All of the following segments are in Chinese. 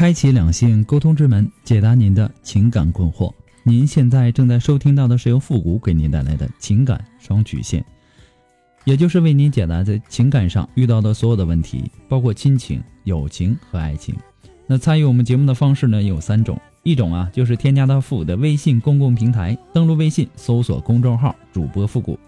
开启两性沟通之门，解答您的情感困惑。您现在正在收听到的是由复古给您带来的情感双曲线，也就是为您解答在情感上遇到的所有的问题，包括亲情、友情和爱情。那参与我们节目的方式呢有三种，一种啊就是添加到复古的微信公共平台，登录微信搜索公众号主播复古，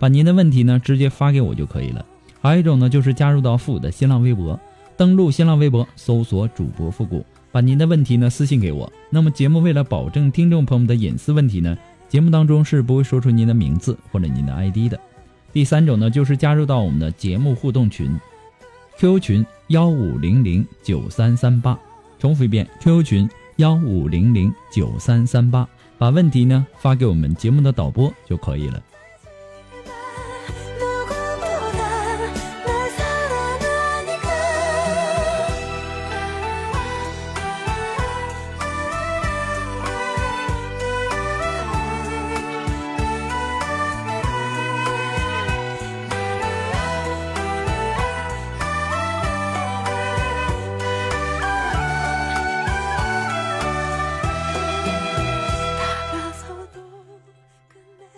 把您的问题呢直接发给我就可以了。还有一种呢就是加入到复古的新浪微博。登录新浪微博，搜索主播复古，把您的问题呢私信给我。那么节目为了保证听众朋友们的隐私问题呢，节目当中是不会说出您的名字或者您的 ID 的。第三种呢，就是加入到我们的节目互动群，QQ 群幺五零零九三三八，重复一遍，QQ 群幺五零零九三三八，把问题呢发给我们节目的导播就可以了。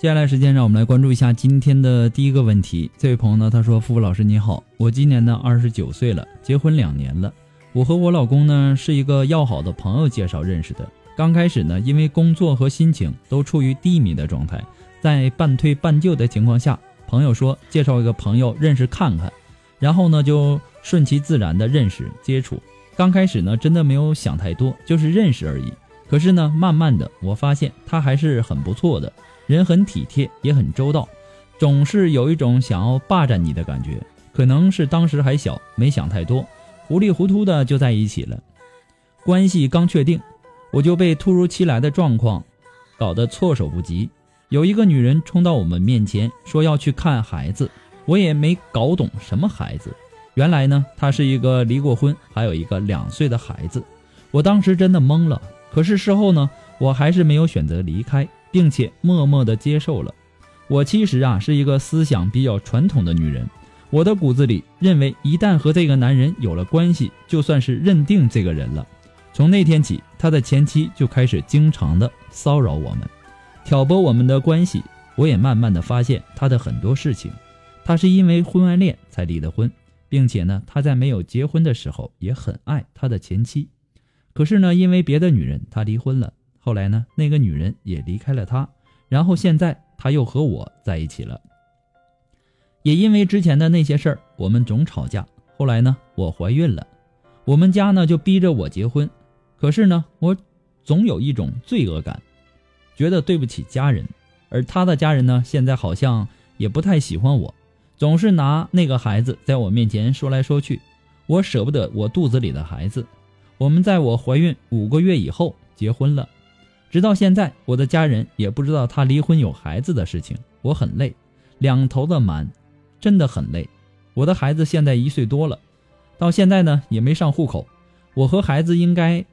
接下来时间，让我们来关注一下今天的第一个问题。这位朋友呢，他说：“付付老师你好，我今年呢二十九岁了，结婚两年了。我和我老公呢是一个要好的朋友介绍认识的。刚开始呢，因为工作和心情都处于低迷的状态，在半推半就的情况下，朋友说介绍一个朋友认识看看，然后呢就顺其自然的认识接触。刚开始呢，真的没有想太多，就是认识而已。可是呢，慢慢的我发现他还是很不错的。”人很体贴，也很周到，总是有一种想要霸占你的感觉。可能是当时还小，没想太多，糊里糊涂的就在一起了。关系刚确定，我就被突如其来的状况搞得措手不及。有一个女人冲到我们面前，说要去看孩子，我也没搞懂什么孩子。原来呢，她是一个离过婚，还有一个两岁的孩子。我当时真的懵了。可是事后呢，我还是没有选择离开。并且默默地接受了。我其实啊是一个思想比较传统的女人，我的骨子里认为，一旦和这个男人有了关系，就算是认定这个人了。从那天起，他的前妻就开始经常的骚扰我们，挑拨我们的关系。我也慢慢的发现他的很多事情，他是因为婚外恋才离的婚，并且呢，他在没有结婚的时候也很爱他的前妻，可是呢，因为别的女人，他离婚了。后来呢，那个女人也离开了他，然后现在他又和我在一起了。也因为之前的那些事儿，我们总吵架。后来呢，我怀孕了，我们家呢就逼着我结婚。可是呢，我总有一种罪恶感，觉得对不起家人。而他的家人呢，现在好像也不太喜欢我，总是拿那个孩子在我面前说来说去。我舍不得我肚子里的孩子。我们在我怀孕五个月以后结婚了。直到现在，我的家人也不知道他离婚有孩子的事情。我很累，两头的瞒，真的很累。我的孩子现在一岁多了，到现在呢也没上户口。我和孩子应该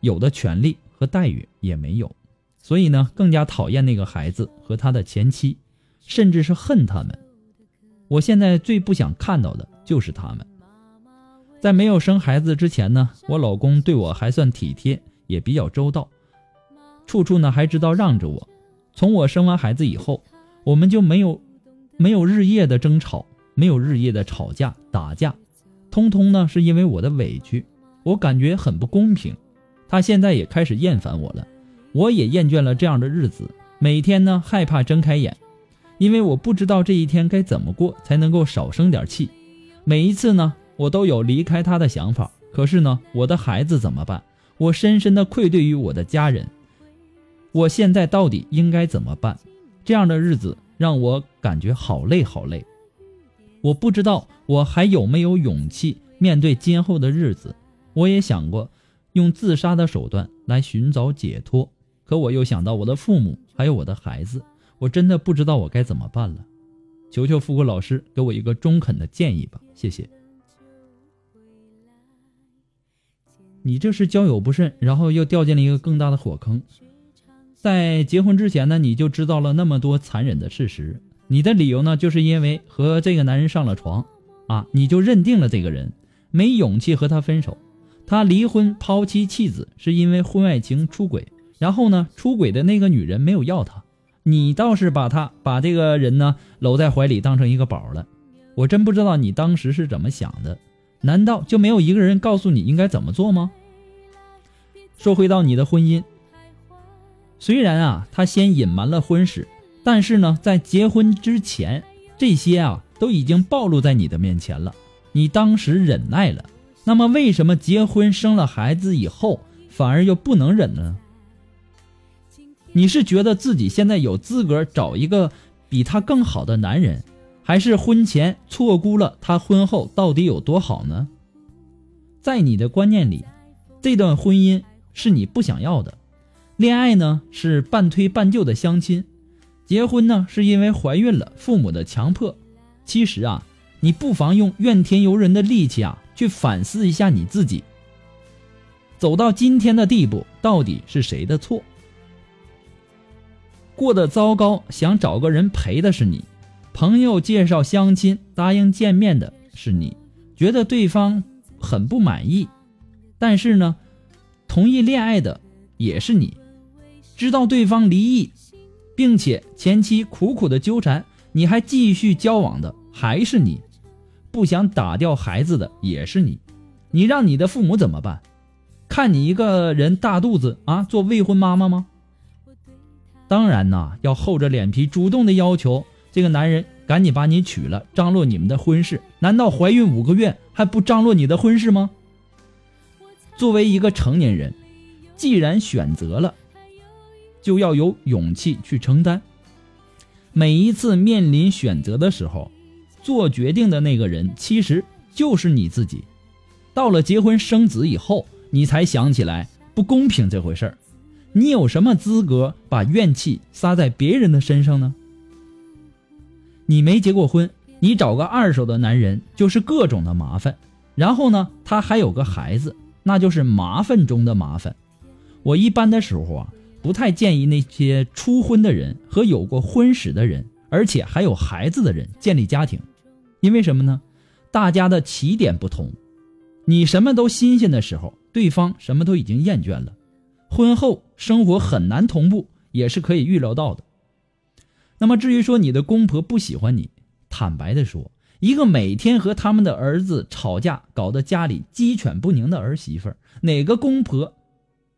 有的权利和待遇也没有，所以呢更加讨厌那个孩子和他的前妻，甚至是恨他们。我现在最不想看到的就是他们。在没有生孩子之前呢，我老公对我还算体贴，也比较周到。处处呢还知道让着我，从我生完孩子以后，我们就没有，没有日夜的争吵，没有日夜的吵架打架，通通呢是因为我的委屈，我感觉很不公平。他现在也开始厌烦我了，我也厌倦了这样的日子，每天呢害怕睁开眼，因为我不知道这一天该怎么过才能够少生点气。每一次呢，我都有离开他的想法，可是呢，我的孩子怎么办？我深深的愧对于我的家人。我现在到底应该怎么办？这样的日子让我感觉好累好累。我不知道我还有没有勇气面对今后的日子。我也想过用自杀的手段来寻找解脱，可我又想到我的父母还有我的孩子，我真的不知道我该怎么办了。求求富贵老师给我一个中肯的建议吧，谢谢。你这是交友不慎，然后又掉进了一个更大的火坑。在结婚之前呢，你就知道了那么多残忍的事实。你的理由呢，就是因为和这个男人上了床，啊，你就认定了这个人，没勇气和他分手。他离婚抛妻弃子，是因为婚外情出轨。然后呢，出轨的那个女人没有要他，你倒是把他把这个人呢搂在怀里，当成一个宝了。我真不知道你当时是怎么想的。难道就没有一个人告诉你应该怎么做吗？说回到你的婚姻，虽然啊，他先隐瞒了婚史，但是呢，在结婚之前，这些啊都已经暴露在你的面前了。你当时忍耐了，那么为什么结婚生了孩子以后，反而又不能忍呢？你是觉得自己现在有资格找一个比他更好的男人？还是婚前错估了他婚后到底有多好呢？在你的观念里，这段婚姻是你不想要的，恋爱呢是半推半就的相亲，结婚呢是因为怀孕了，父母的强迫。其实啊，你不妨用怨天尤人的力气啊，去反思一下你自己。走到今天的地步，到底是谁的错？过得糟糕，想找个人陪的是你。朋友介绍相亲，答应见面的是你，觉得对方很不满意，但是呢，同意恋爱的也是你，知道对方离异，并且前期苦苦的纠缠，你还继续交往的还是你，不想打掉孩子的也是你，你让你的父母怎么办？看你一个人大肚子啊，做未婚妈妈吗？当然呐，要厚着脸皮主动的要求。这个男人赶紧把你娶了，张罗你们的婚事。难道怀孕五个月还不张罗你的婚事吗？作为一个成年人，既然选择了，就要有勇气去承担。每一次面临选择的时候，做决定的那个人其实就是你自己。到了结婚生子以后，你才想起来不公平这回事儿。你有什么资格把怨气撒在别人的身上呢？你没结过婚，你找个二手的男人就是各种的麻烦，然后呢，他还有个孩子，那就是麻烦中的麻烦。我一般的时候啊，不太建议那些初婚的人和有过婚史的人，而且还有孩子的人建立家庭，因为什么呢？大家的起点不同，你什么都新鲜的时候，对方什么都已经厌倦了，婚后生活很难同步，也是可以预料到的。那么至于说你的公婆不喜欢你，坦白的说，一个每天和他们的儿子吵架，搞得家里鸡犬不宁的儿媳妇，哪个公婆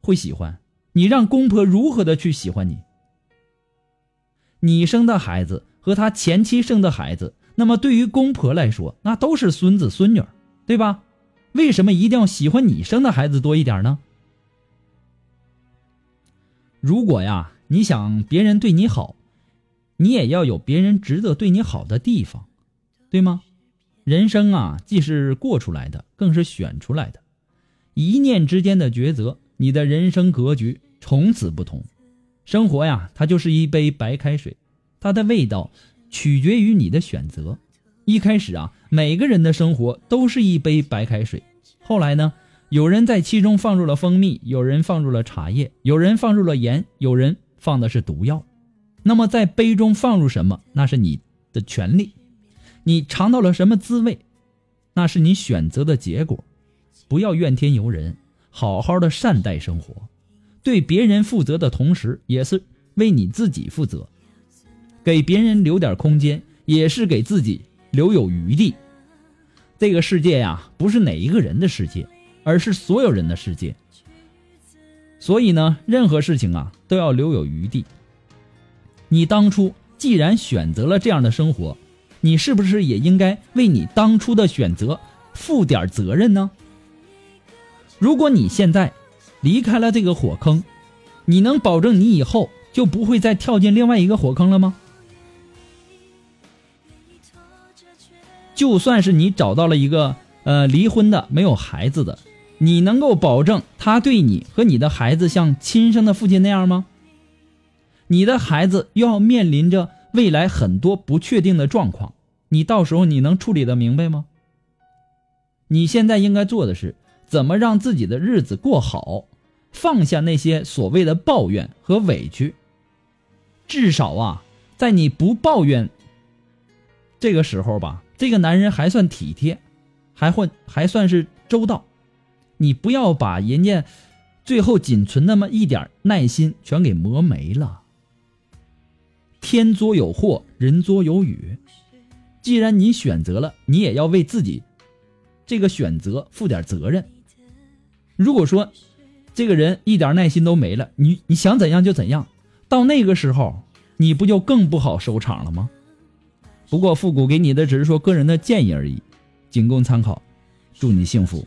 会喜欢？你让公婆如何的去喜欢你？你生的孩子和他前妻生的孩子，那么对于公婆来说，那都是孙子孙女，对吧？为什么一定要喜欢你生的孩子多一点呢？如果呀，你想别人对你好。你也要有别人值得对你好的地方，对吗？人生啊，既是过出来的，更是选出来的。一念之间的抉择，你的人生格局从此不同。生活呀，它就是一杯白开水，它的味道取决于你的选择。一开始啊，每个人的生活都是一杯白开水。后来呢，有人在其中放入了蜂蜜，有人放入了茶叶，有人放入了盐，有人放的是毒药。那么，在杯中放入什么，那是你的权利；你尝到了什么滋味，那是你选择的结果。不要怨天尤人，好好的善待生活，对别人负责的同时，也是为你自己负责。给别人留点空间，也是给自己留有余地。这个世界呀，不是哪一个人的世界，而是所有人的世界。所以呢，任何事情啊，都要留有余地。你当初既然选择了这样的生活，你是不是也应该为你当初的选择负点责任呢？如果你现在离开了这个火坑，你能保证你以后就不会再跳进另外一个火坑了吗？就算是你找到了一个呃离婚的没有孩子的，你能够保证他对你和你的孩子像亲生的父亲那样吗？你的孩子又要面临着未来很多不确定的状况，你到时候你能处理的明白吗？你现在应该做的是怎么让自己的日子过好，放下那些所谓的抱怨和委屈。至少啊，在你不抱怨这个时候吧，这个男人还算体贴，还会还算是周到。你不要把人家最后仅存那么一点耐心全给磨没了。天作有祸，人作有雨。既然你选择了，你也要为自己这个选择负点责任。如果说这个人一点耐心都没了，你你想怎样就怎样，到那个时候，你不就更不好收场了吗？不过复古给你的只是说个人的建议而已，仅供参考。祝你幸福。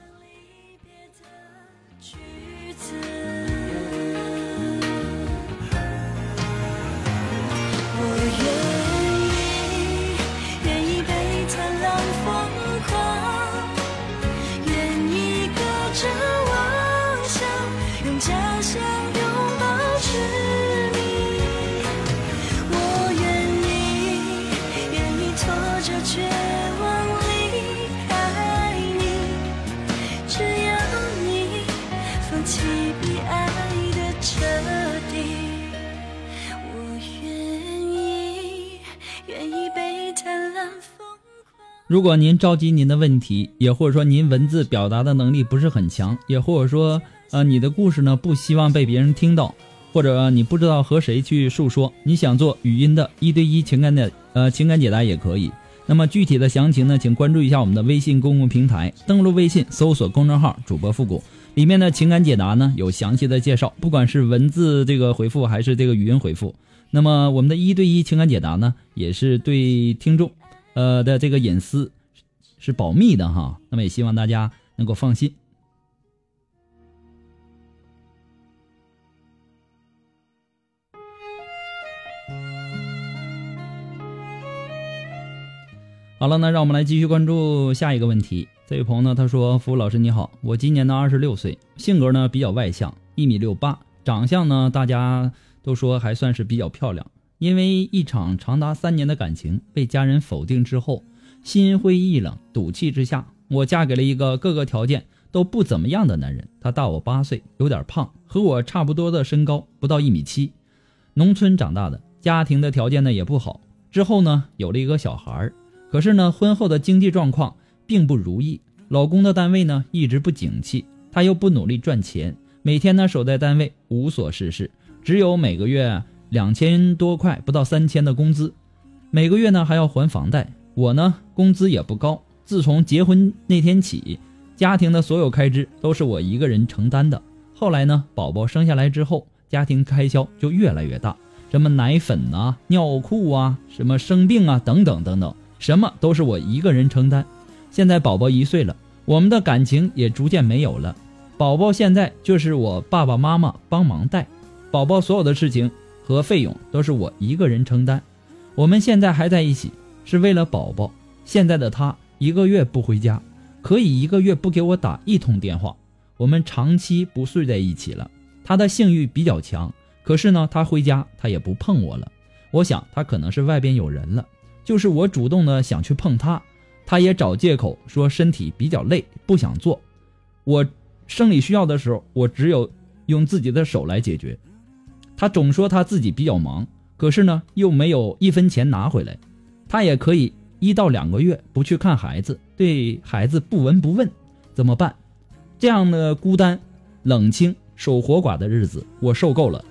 如果您着急您的问题，也或者说您文字表达的能力不是很强，也或者说呃你的故事呢不希望被别人听到，或者你不知道和谁去诉说，你想做语音的一对一情感的呃情感解答也可以。那么具体的详情呢，请关注一下我们的微信公共平台，登录微信搜索公众号主播复古，里面的情感解答呢有详细的介绍，不管是文字这个回复还是这个语音回复。那么我们的一对一情感解答呢，也是对听众。呃的这个隐私是保密的哈，那么也希望大家能够放心。好了，那让我们来继续关注下一个问题。这位朋友呢，他说：“服务老师你好，我今年呢二十六岁，性格呢比较外向，一米六八，长相呢大家都说还算是比较漂亮。”因为一场长达三年的感情被家人否定之后，心灰意冷，赌气之下，我嫁给了一个各个条件都不怎么样的男人。他大我八岁，有点胖，和我差不多的身高，不到一米七，农村长大的，家庭的条件呢也不好。之后呢有了一个小孩可是呢婚后的经济状况并不如意，老公的单位呢一直不景气，他又不努力赚钱，每天呢守在单位无所事事，只有每个月。两千多块，不到三千的工资，每个月呢还要还房贷。我呢工资也不高。自从结婚那天起，家庭的所有开支都是我一个人承担的。后来呢，宝宝生下来之后，家庭开销就越来越大，什么奶粉啊、尿裤啊、什么生病啊等等等等，什么都是我一个人承担。现在宝宝一岁了，我们的感情也逐渐没有了。宝宝现在就是我爸爸妈妈帮忙带，宝宝所有的事情。和费用都是我一个人承担。我们现在还在一起，是为了宝宝。现在的他一个月不回家，可以一个月不给我打一通电话。我们长期不睡在一起了。他的性欲比较强，可是呢，他回家他也不碰我了。我想他可能是外边有人了。就是我主动的想去碰他，他也找借口说身体比较累，不想做。我生理需要的时候，我只有用自己的手来解决。他总说他自己比较忙，可是呢又没有一分钱拿回来。他也可以一到两个月不去看孩子，对孩子不闻不问，怎么办？这样的孤单、冷清、守活寡的日子，我受够了。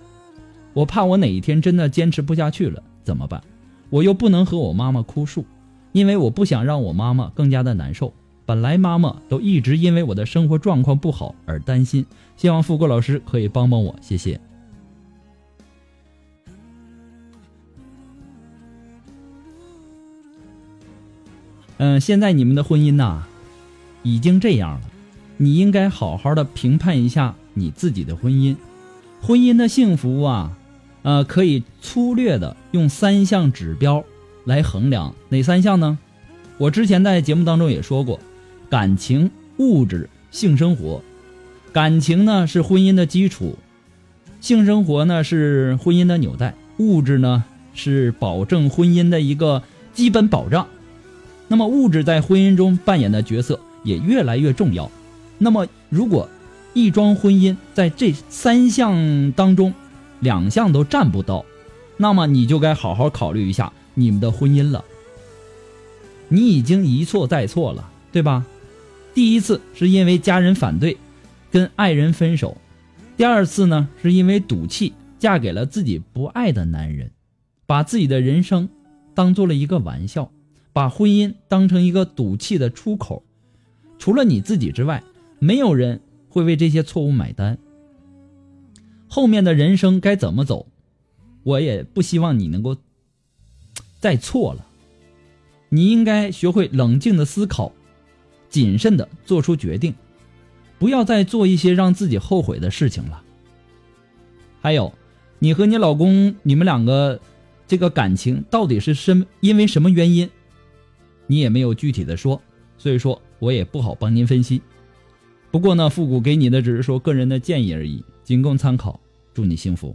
我怕我哪一天真的坚持不下去了，怎么办？我又不能和我妈妈哭诉，因为我不想让我妈妈更加的难受。本来妈妈都一直因为我的生活状况不好而担心，希望富贵老师可以帮帮我，谢谢。嗯，现在你们的婚姻呐，已经这样了，你应该好好的评判一下你自己的婚姻。婚姻的幸福啊，呃，可以粗略的用三项指标来衡量，哪三项呢？我之前在节目当中也说过，感情、物质、性生活，感情呢是婚姻的基础，性生活呢是婚姻的纽带，物质呢是保证婚姻的一个基本保障。那么物质在婚姻中扮演的角色也越来越重要。那么如果一桩婚姻在这三项当中两项都占不到，那么你就该好好考虑一下你们的婚姻了。你已经一错再错了，对吧？第一次是因为家人反对，跟爱人分手；第二次呢，是因为赌气，嫁给了自己不爱的男人，把自己的人生当做了一个玩笑，把婚姻当成一个赌气的出口。除了你自己之外，没有人会为这些错误买单。后面的人生该怎么走，我也不希望你能够再错了。你应该学会冷静的思考，谨慎的做出决定，不要再做一些让自己后悔的事情了。还有，你和你老公，你们两个这个感情到底是什因为什么原因？你也没有具体的说，所以说我也不好帮您分析。不过呢，复古给你的只是说个人的建议而已，仅供参考。祝你幸福。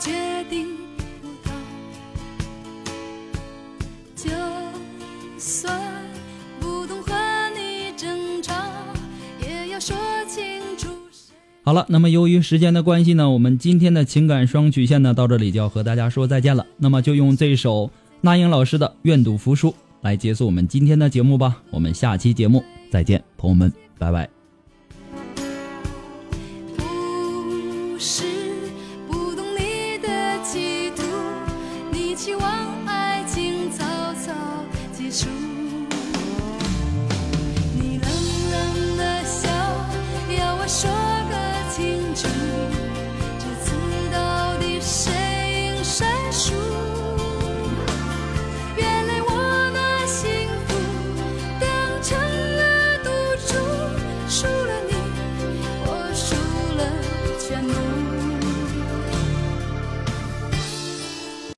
决定好了，那么由于时间的关系呢，我们今天的情感双曲线呢到这里就要和大家说再见了。那么就用这首那英老师的《愿赌服输》来结束我们今天的节目吧。我们下期节目再见，朋友们，拜拜。